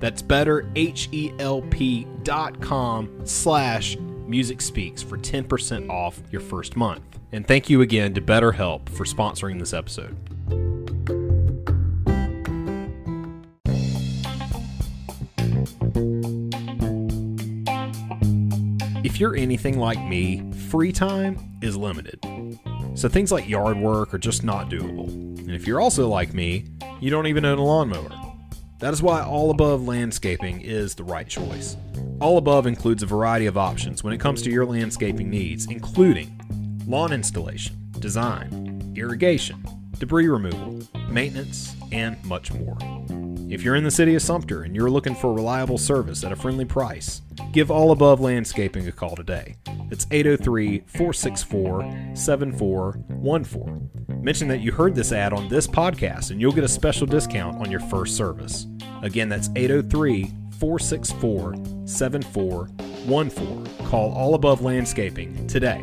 That's better, H-E-L-P slash music speaks for 10% off your first month. And thank you again to BetterHelp for sponsoring this episode. If you're anything like me, free time is limited. So things like yard work are just not doable. And if you're also like me, you don't even own a lawnmower. That is why All Above Landscaping is the right choice. All Above includes a variety of options when it comes to your landscaping needs, including lawn installation, design, irrigation, debris removal, maintenance, and much more. If you're in the city of Sumter and you're looking for reliable service at a friendly price, give All Above Landscaping a call today. It's 803 464 7414. Mention that you heard this ad on this podcast and you'll get a special discount on your first service. Again, that's 803 464 7414. Call All Above Landscaping today.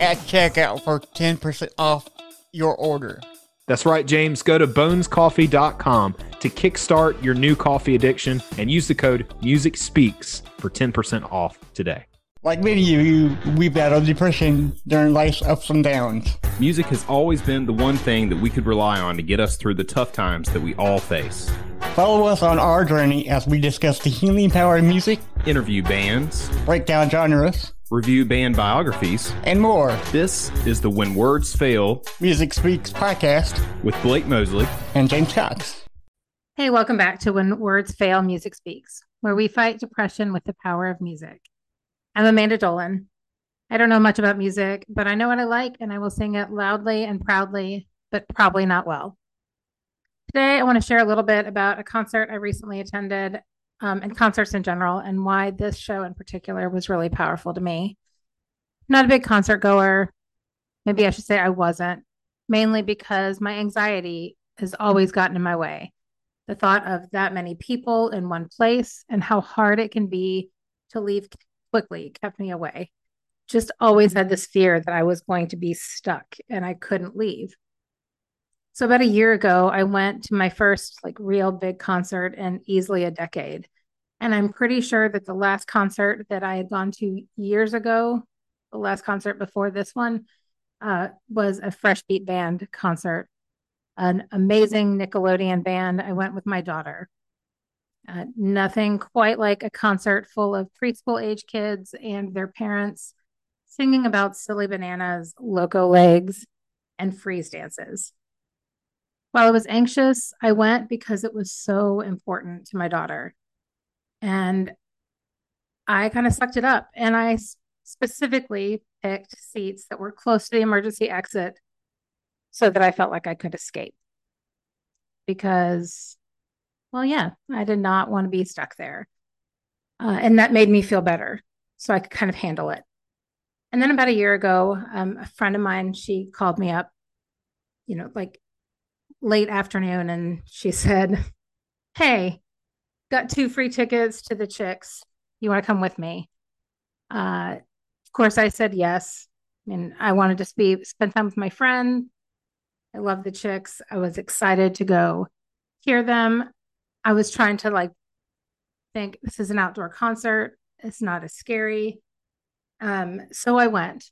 at checkout for 10% off your order. That's right, James. Go to bonescoffee.com to kickstart your new coffee addiction and use the code Music Speaks for 10% off today. Like many of you, we battle depression during life's ups and downs. Music has always been the one thing that we could rely on to get us through the tough times that we all face. Follow us on our journey as we discuss the healing power of music, Interview bands, break down genres, review band biographies. and more. This is the When Words Fail Music Speaks podcast with Blake Mosley. and James Cox. Hey, welcome back to When Words Fail, Music Speaks, where we fight depression with the power of music. I'm Amanda Dolin. I don't know much about music, but I know what I like and I will sing it loudly and proudly, but probably not well. Today, I want to share a little bit about a concert I recently attended um, and concerts in general and why this show in particular was really powerful to me. Not a big concert goer. Maybe I should say I wasn't, mainly because my anxiety has always gotten in my way the thought of that many people in one place and how hard it can be to leave quickly kept me away. Just always had this fear that I was going to be stuck and I couldn't leave. So about a year ago, I went to my first like real big concert in easily a decade. And I'm pretty sure that the last concert that I had gone to years ago, the last concert before this one, uh, was a Fresh Beat Band concert an amazing Nickelodeon band. I went with my daughter. Uh, nothing quite like a concert full of preschool age kids and their parents singing about silly bananas, loco legs, and freeze dances. While I was anxious, I went because it was so important to my daughter. And I kind of sucked it up and I specifically picked seats that were close to the emergency exit so that I felt like I could escape. Because, well, yeah, I did not want to be stuck there. Uh, and that made me feel better. So I could kind of handle it. And then about a year ago, um, a friend of mine, she called me up, you know, like late afternoon, and she said, Hey, got two free tickets to the chicks. You want to come with me? Uh, of course, I said yes. I mean, I wanted to be, spend time with my friend. I love the chicks. I was excited to go hear them. I was trying to like think this is an outdoor concert. It's not as scary. Um, so I went.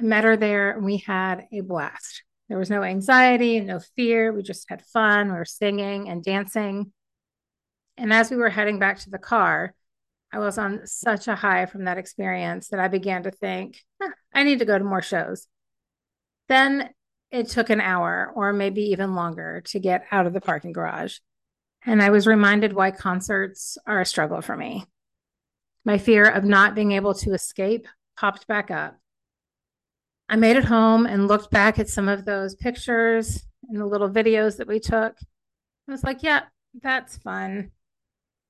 I met her there and we had a blast. There was no anxiety, no fear. We just had fun. We were singing and dancing. And as we were heading back to the car, I was on such a high from that experience that I began to think, huh, I need to go to more shows. Then it took an hour or maybe even longer to get out of the parking garage. And I was reminded why concerts are a struggle for me. My fear of not being able to escape popped back up. I made it home and looked back at some of those pictures and the little videos that we took. I was like, yeah, that's fun.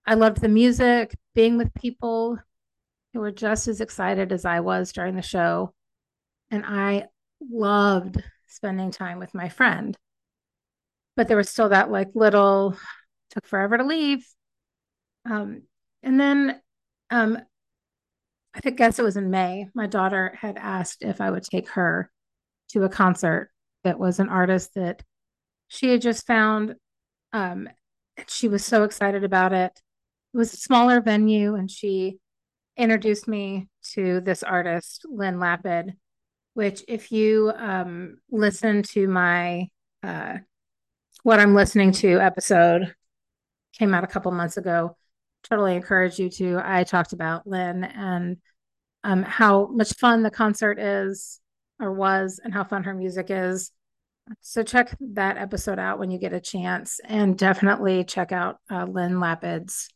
I loved the music, being with people who were just as excited as I was during the show. And I loved spending time with my friend. But there was still that like little took forever to leave. Um, and then um, I guess it was in May. My daughter had asked if I would take her to a concert that was an artist that she had just found. Um, and she was so excited about it. It was a smaller venue, and she introduced me to this artist, Lyn Lapid, which, if you um, listen to my uh, what I'm listening to episode, came out a couple months ago totally encourage you to. I talked about Lyn and um, how much fun the concert is or was and how fun her music is. So check that episode out when you get a chance and definitely check out uh, Lyn Lapid's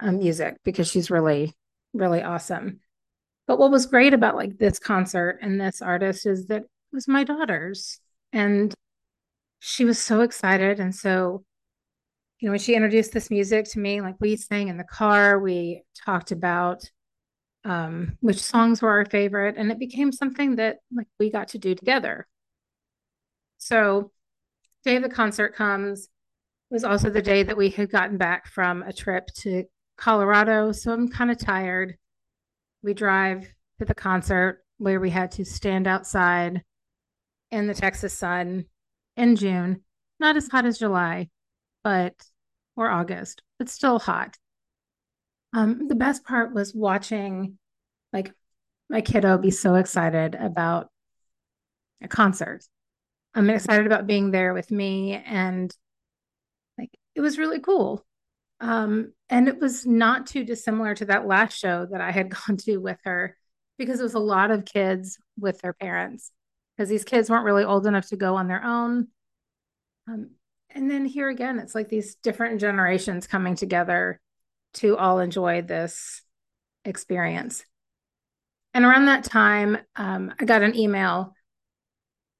um, music because she's really, really awesome. But what was great about like this concert and this artist is that it was my daughter's and she was so excited and so you know, when she introduced this music to me, like we sang in the car, we talked about um, which songs were our favorite, and it became something that like we got to do together. So, day of the concert comes was also the day that we had gotten back from a trip to Colorado. So I'm kind of tired. We drive to the concert where we had to stand outside in the Texas sun in June, not as hot as July, but or August, but still hot. Um, the best part was watching like my kiddo be so excited about a concert. I'm excited about being there with me and like it was really cool. Um, and it was not too dissimilar to that last show that I had gone to with her because it was a lot of kids with their parents because these kids weren't really old enough to go on their own. Um, and then here again, it's like these different generations coming together to all enjoy this experience. And around that time, um, I got an email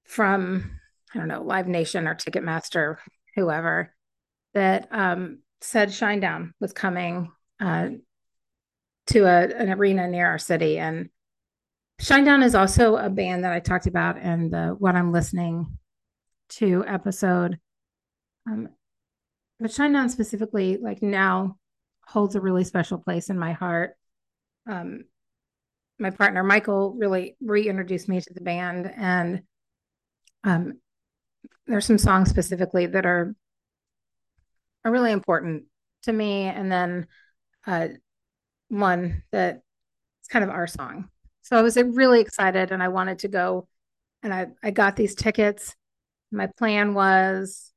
from, I don't know, Live Nation or Ticketmaster, whoever, that um, said Shinedown was coming uh, to a, an arena near our city. And Shinedown is also a band that I talked about in the What I'm Listening to episode. Um, but Shinedown specifically, like now, holds a really special place in my heart. Um, my partner Michael really reintroduced me to the band, and um, there's some songs specifically that are are really important to me, and then uh, one that it's kind of our song. So I was really excited, and I wanted to go, and I I got these tickets. My plan was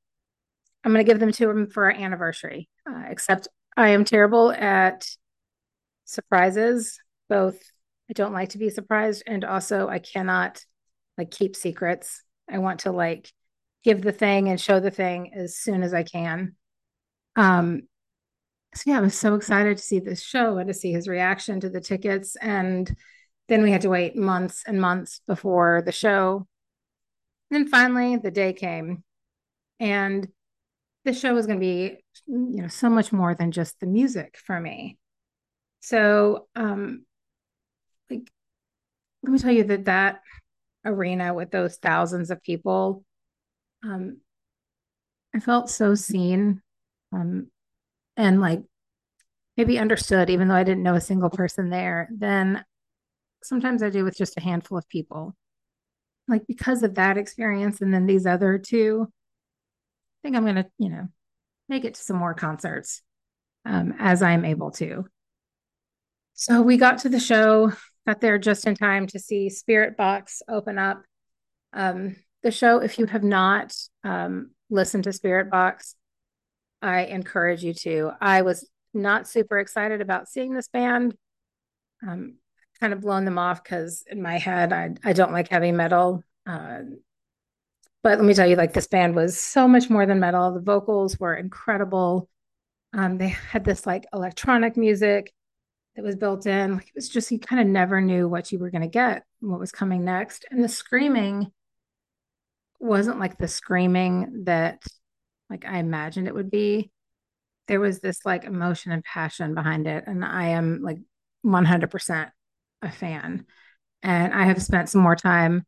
I'm going to give them to him for our anniversary. Uh, except I am terrible at surprises. Both I don't like to be surprised, and also I cannot like keep secrets. I want to like give the thing and show the thing as soon as I can. Um, so yeah, I was so excited to see this show and to see his reaction to the tickets. And then we had to wait months and months before the show. And then finally the day came. And the show was going to be, you know, so much more than just the music for me. So, um, like, let me tell you that that arena with those thousands of people, um, I felt so seen, um, and like maybe understood, even though I didn't know a single person there. Then sometimes I do with just a handful of people. Like because of that experience, and then these other two, think I'm gonna, you know, make it to some more concerts um, as I'm able to. So we got to the show, got there just in time to see Spiritbox open up. Um, the show, if you have not um, listened to Spiritbox, I encourage you to. I was not super excited about seeing this band. Um, kind of blown them off because in my head, I, I don't like heavy metal. Uh, but let me tell you, like this band was so much more than metal. The vocals were incredible. Um, they had this like electronic music that was built in. Like it was just you kind of never knew what you were going to get, what was coming next, and the screaming wasn't like the screaming that like I imagined it would be. There was this like emotion and passion behind it, and I am like 100% a fan. And I have spent some more time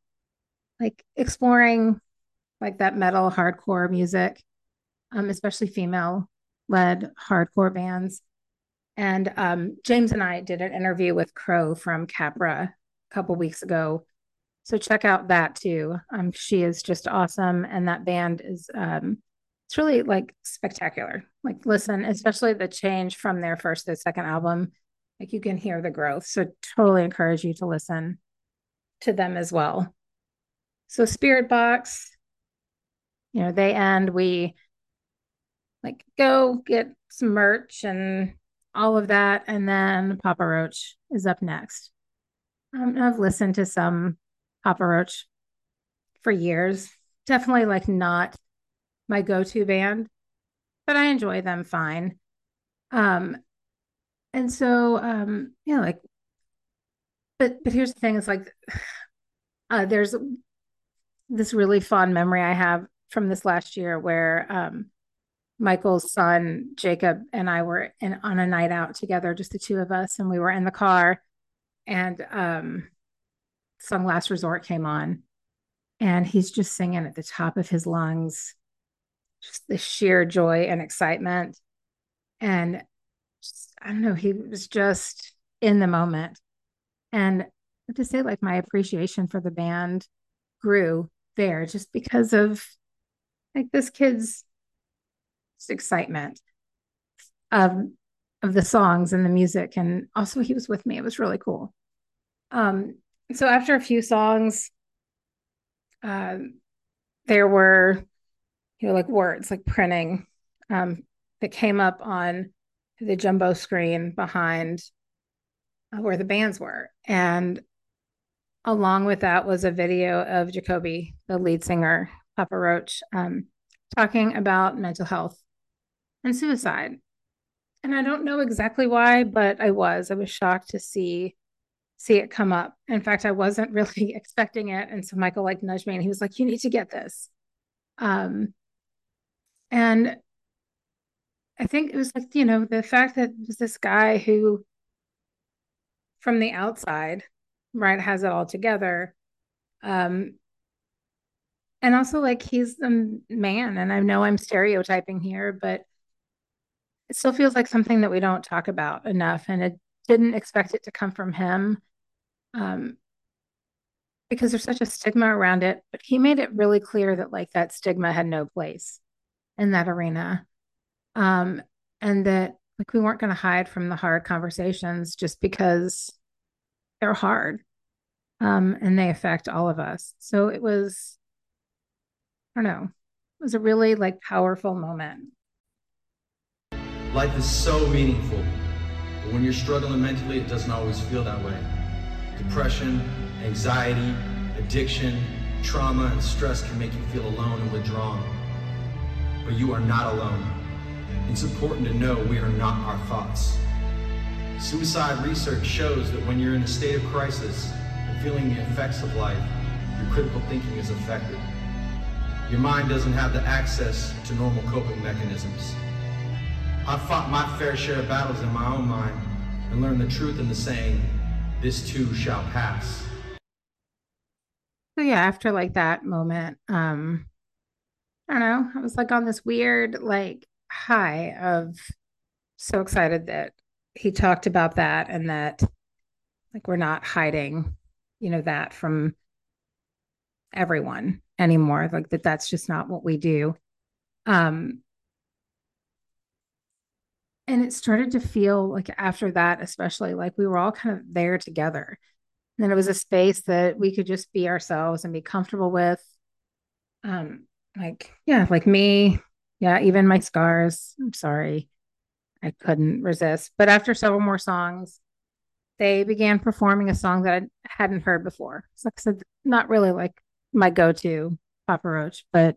like exploring like that metal hardcore music, um, especially female led hardcore bands. And um, James and I did an interview with Crow from Capra a couple weeks ago. So check out that too. Um, she is just awesome, and that band is um, it's really like spectacular. Like listen, especially the change from their first to second album. Like you can hear the growth. So totally encourage you to listen to them as well. So Spiritbox, you know, they end, we like go get some merch and all of that. And then Papa Roach is up next. Um, I've listened to some Papa Roach for years. Definitely like not my go-to band, but I enjoy them fine. Um, and so um, you know, like, but but here's the thing: it's like uh, there's this really fond memory I have from this last year where um, Michael's son Jacob and I were in, on a night out together, just the two of us, and we were in the car, and um, "Song Last Resort" came on, and he's just singing at the top of his lungs, just the sheer joy and excitement, and just, I don't know, he was just in the moment, and to say like my appreciation for the band grew there just because of like this kid's excitement of of the songs and the music and also he was with me. It was really cool. Um so after a few songs uh, there were you know like words like printing um that came up on the jumbo screen behind uh, where the bands were. And along with that was a video of jacoby the lead singer papa roach um, talking about mental health and suicide. And I don't know exactly why, but I was. I was shocked to see see it come up. In fact, I wasn't really expecting it. And so Michael like nudged me and he was like, you need to get this. Um and I think it was like, you know, the fact that was this guy who from the outside, right, has it all together. Um and also like he's a man and i know i'm stereotyping here but it still feels like something that we don't talk about enough and it didn't expect it to come from him um, because there's such a stigma around it but he made it really clear that like that stigma had no place in that arena um, and that like we weren't going to hide from the hard conversations just because they're hard um, and they affect all of us. So it was I don't know. It was a really like powerful moment. Life is so meaningful, but when you're struggling mentally, it doesn't always feel that way. Depression, anxiety, addiction, trauma, and stress can make you feel alone and withdrawn. But you are not alone. It's important to know we are not our thoughts. Suicide research shows that when you're in a state of crisis and feeling the effects of life, your critical thinking is affected. Your mind doesn't have the access to normal coping mechanisms. I've fought my fair share of battles in my own mind and learned the truth in the saying, this too shall pass. So yeah, after like that moment, um, I don't know, I was like on this weird like high of so excited that he talked about that and that like we're not hiding, you know, that from everyone anymore. Like that that's just not what we do. Um and it started to feel like after that, especially like we were all kind of there together. And it was a space that we could just be ourselves and be comfortable with. Um, like, yeah, like me, yeah, even my scars. I'm sorry. I couldn't resist. But after several more songs, they began performing a song that I hadn't heard before. So like I said, not really like my go-to Papa Roach, but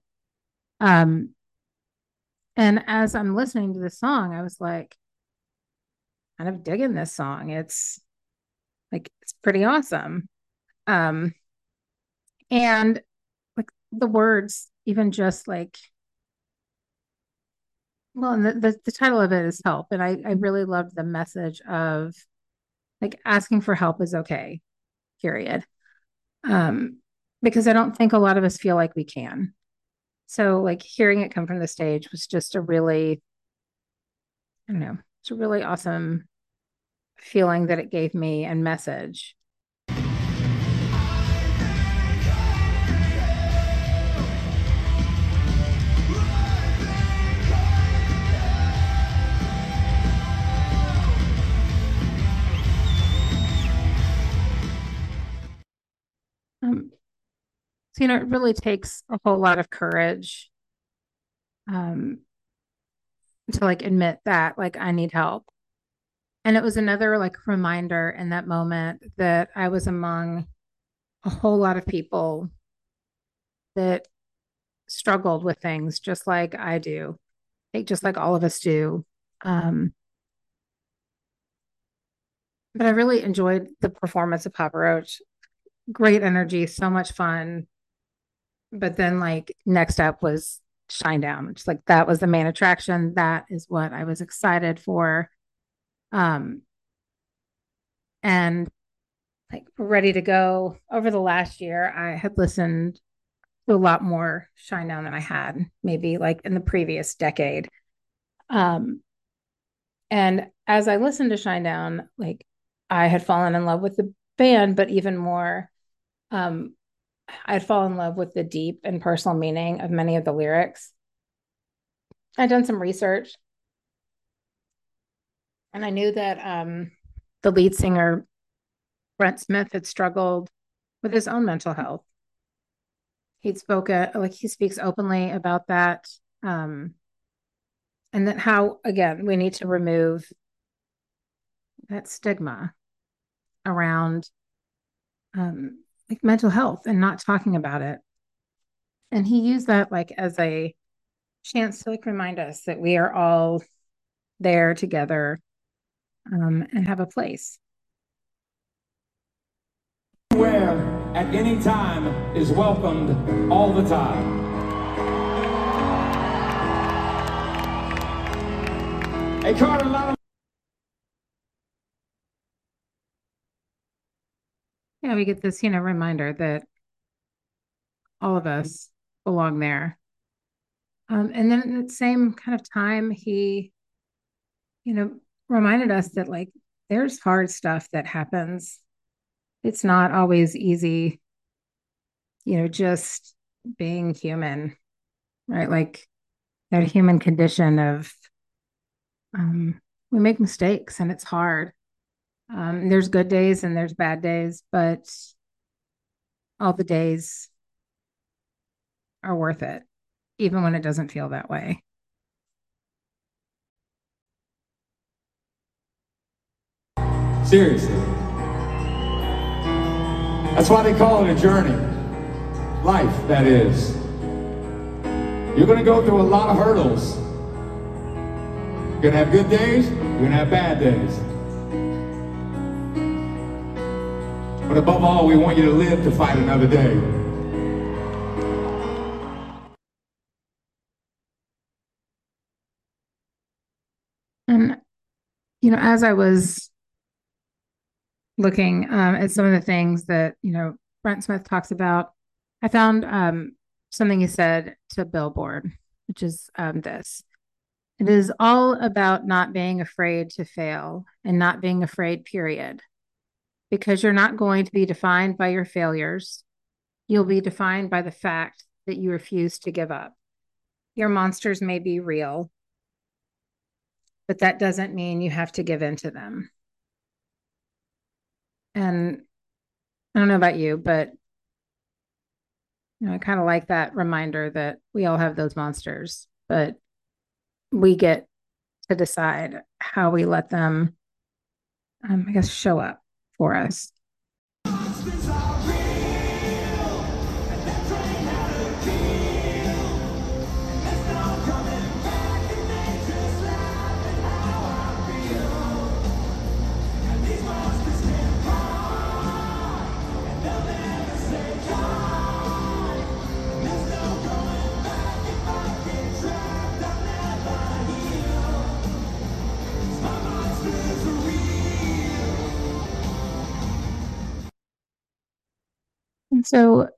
um and as I'm listening to the song, I was like kind of digging this song. It's like it's pretty awesome. Um and like the words even just like well, and the, the, the title of it is help. And I, I really loved the message of like asking for help is okay, period. Um, because I don't think a lot of us feel like we can. So like hearing it come from the stage was just a really, I don't know, it's a really awesome feeling that it gave me and message. Um, so, you know, it really takes a whole lot of courage um, to like admit that, like, I need help. And it was another like reminder in that moment that I was among a whole lot of people that struggled with things just like I do, like just like all of us do. Um, but I really enjoyed the performance of Papa Roach great energy, so much fun. But then, like, next up was Shinedown. which, like, that was the main attraction. That is what I was excited for. Um, and like ready to go. Over the last year, I had listened to a lot more Shinedown than I had maybe like in the previous decade. Um, and as I listened to Shinedown, like I had fallen in love with the band, but even more um, I'd fall in love with the deep and personal meaning of many of the lyrics. I'd done some research and I knew that um, the lead singer, Brent Smith, had struggled with his own mental health. He'd spoken, like he speaks openly about that. Um, and that how, again, we need to remove that stigma around um, like mental health and not talking about it. And he used that like as a chance to like remind us that we are all there together um, and have a place. Where at any time is welcomed all the time. Hey, Carter, a lot of yeah, we get this, you know, reminder that all of us belong there. Um, and then at the same kind of time, he, you know, reminded us that like there's hard stuff that happens. It's not always easy, you know, just being human, right? Like that human condition of um, we make mistakes and it's hard. Um, there's good days and there's bad days, but all the days are worth it, even when it doesn't feel that way. Seriously. That's why they call it a journey. Life, that is. You're going to go through a lot of hurdles. You're gonna have good days, you're gonna have bad days. But above all, we want you to live to fight another day. And, you know, as I was looking um, at some of the things that, you know, Brent Smith talks about, I found um, something he said to Billboard, which is um, this it is all about not being afraid to fail and not being afraid, period. Because you're not going to be defined by your failures. You'll be defined by the fact that you refuse to give up. Your monsters may be real, but that doesn't mean you have to give in to them. And I don't know about you, but you know, I kind of like that reminder that we all have those monsters, but we get to decide how we let them, um, I guess, show up for us. So,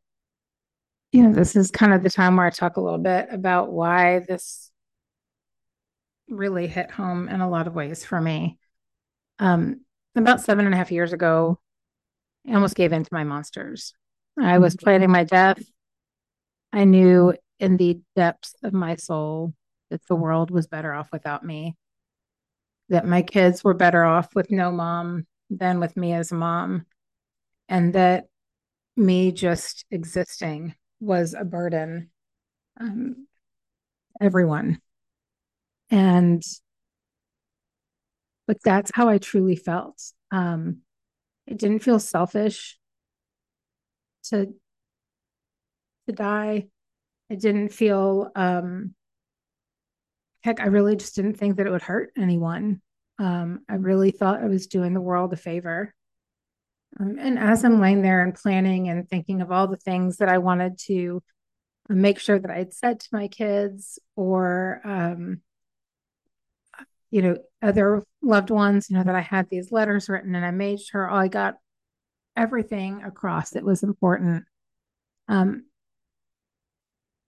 you know, this is kind of the time where I talk a little bit about why this really hit home in a lot of ways for me. Um, about seven and a half years ago, I almost gave in to my monsters. I was planning my death. I knew in the depths of my soul that the world was better off without me, that my kids were better off with no mom than with me as a mom, and that me just existing was a burden. Um, everyone. And but that's how I truly felt. Um, it didn't feel selfish to to die. It didn't feel um heck, I really just didn't think that it would hurt anyone. Um, I really thought I was doing the world a favor. Um, and as I'm laying there and planning and thinking of all the things that I wanted to make sure that I'd said to my kids or, um, you know, other loved ones, you know, that I had these letters written and I made sure I got everything across that was important. Um,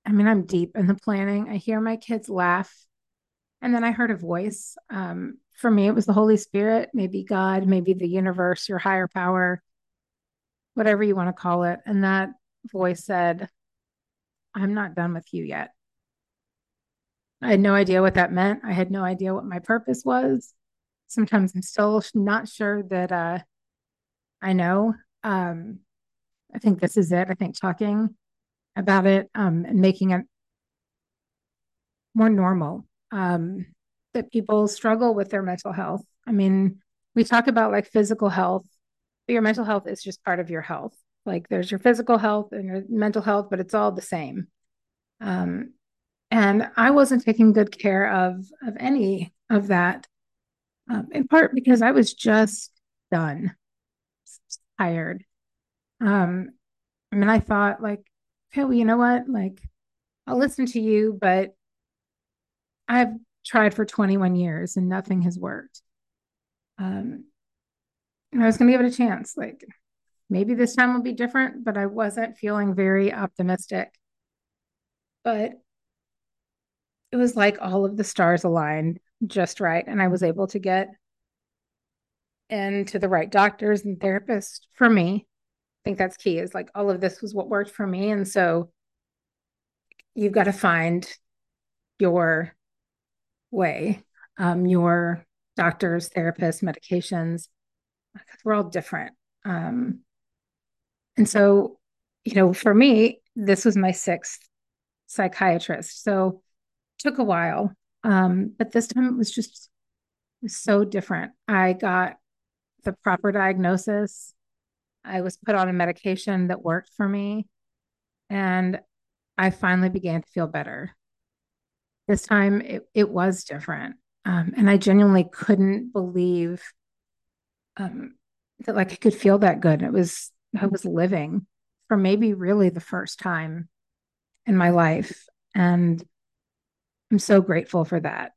I mean, I'm deep in the planning. I hear my kids laugh. And then I heard a voice um, for me, it was the Holy Spirit, maybe God, maybe the universe, your higher power, whatever you want to call it. And that voice said, I'm not done with you yet. I had no idea what that meant. I had no idea what my purpose was. Sometimes I'm still not sure that uh, I know. Um, I think this is it. I think talking about it um, and making it more normal. Um, that people struggle with their mental health. I mean, we talk about like physical health, but your mental health is just part of your health. Like there's your physical health and your mental health, but it's all the same. Um, and I wasn't taking good care of of any of that, um, in part because I was just done, tired. Um, I mean, I thought like, okay, well, you know what? Like, I'll listen to you, but I've tried for 21 years and nothing has worked. Um, and I was going to give it a chance. Like maybe this time will be different, but I wasn't feeling very optimistic. But it was like all of the stars aligned just right. And I was able to get into the right doctors and therapists for me. I think that's key is like all of this was what worked for me. And so you've got to find your way. Um, your doctors, therapists, medications, we're all different. Um, and so, you know, for me, this was my sixth psychiatrist. So took a while. Um, but this time it was just it was so different. I got the proper diagnosis. I was put on a medication that worked for me. And I finally began to feel better this time it, it was different Um, and I genuinely couldn't believe um, that like I could feel that good. It was I was living for maybe really the first time in my life. And I'm so grateful for that.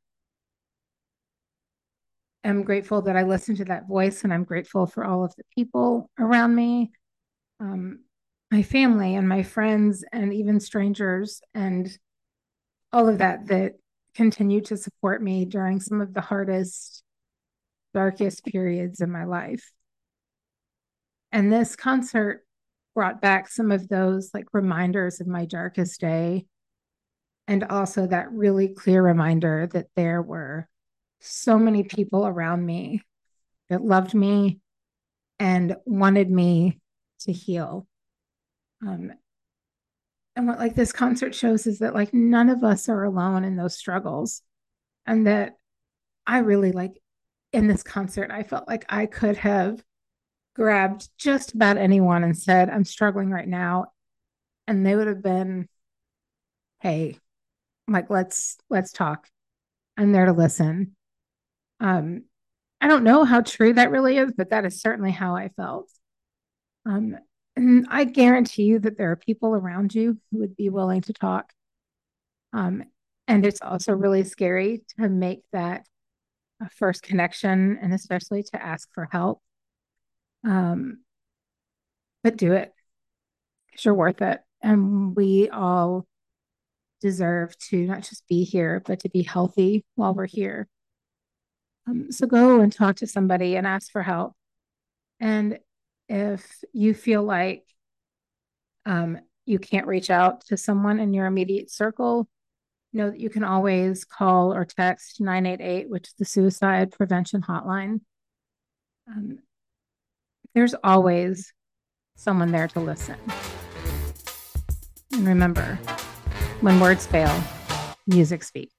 I'm grateful that I listened to that voice, and I'm grateful for all of the people around me, um, my family, and my friends, and even strangers, and all of that that continued to support me during some of the hardest, darkest periods in my life. And this concert brought back some of those like reminders of my darkest day. And also that really clear reminder that there were so many people around me that loved me and wanted me to heal. Um, and what like this concert shows is that like none of us are alone in those struggles. And that I really like in this concert, I felt like I could have grabbed just about anyone and said, I'm struggling right now. And they would have been, hey, like let's let's talk. I'm there to listen. Um, I don't know how true that really is, but that is certainly how I felt. Um, I guarantee you that there are people around you who would be willing to talk. Um, and it's also really scary to make that first connection and especially to ask for help. Um, but do it because you're worth it. And we all deserve to not just be here, but to be healthy while we're here. Um, so go and talk to somebody and ask for help. And if you feel like um, you can't reach out to someone in your immediate circle, know that you can always call or text 988, which is the suicide prevention hotline. Um, there's always someone there to listen. And remember, when words fail, music speaks.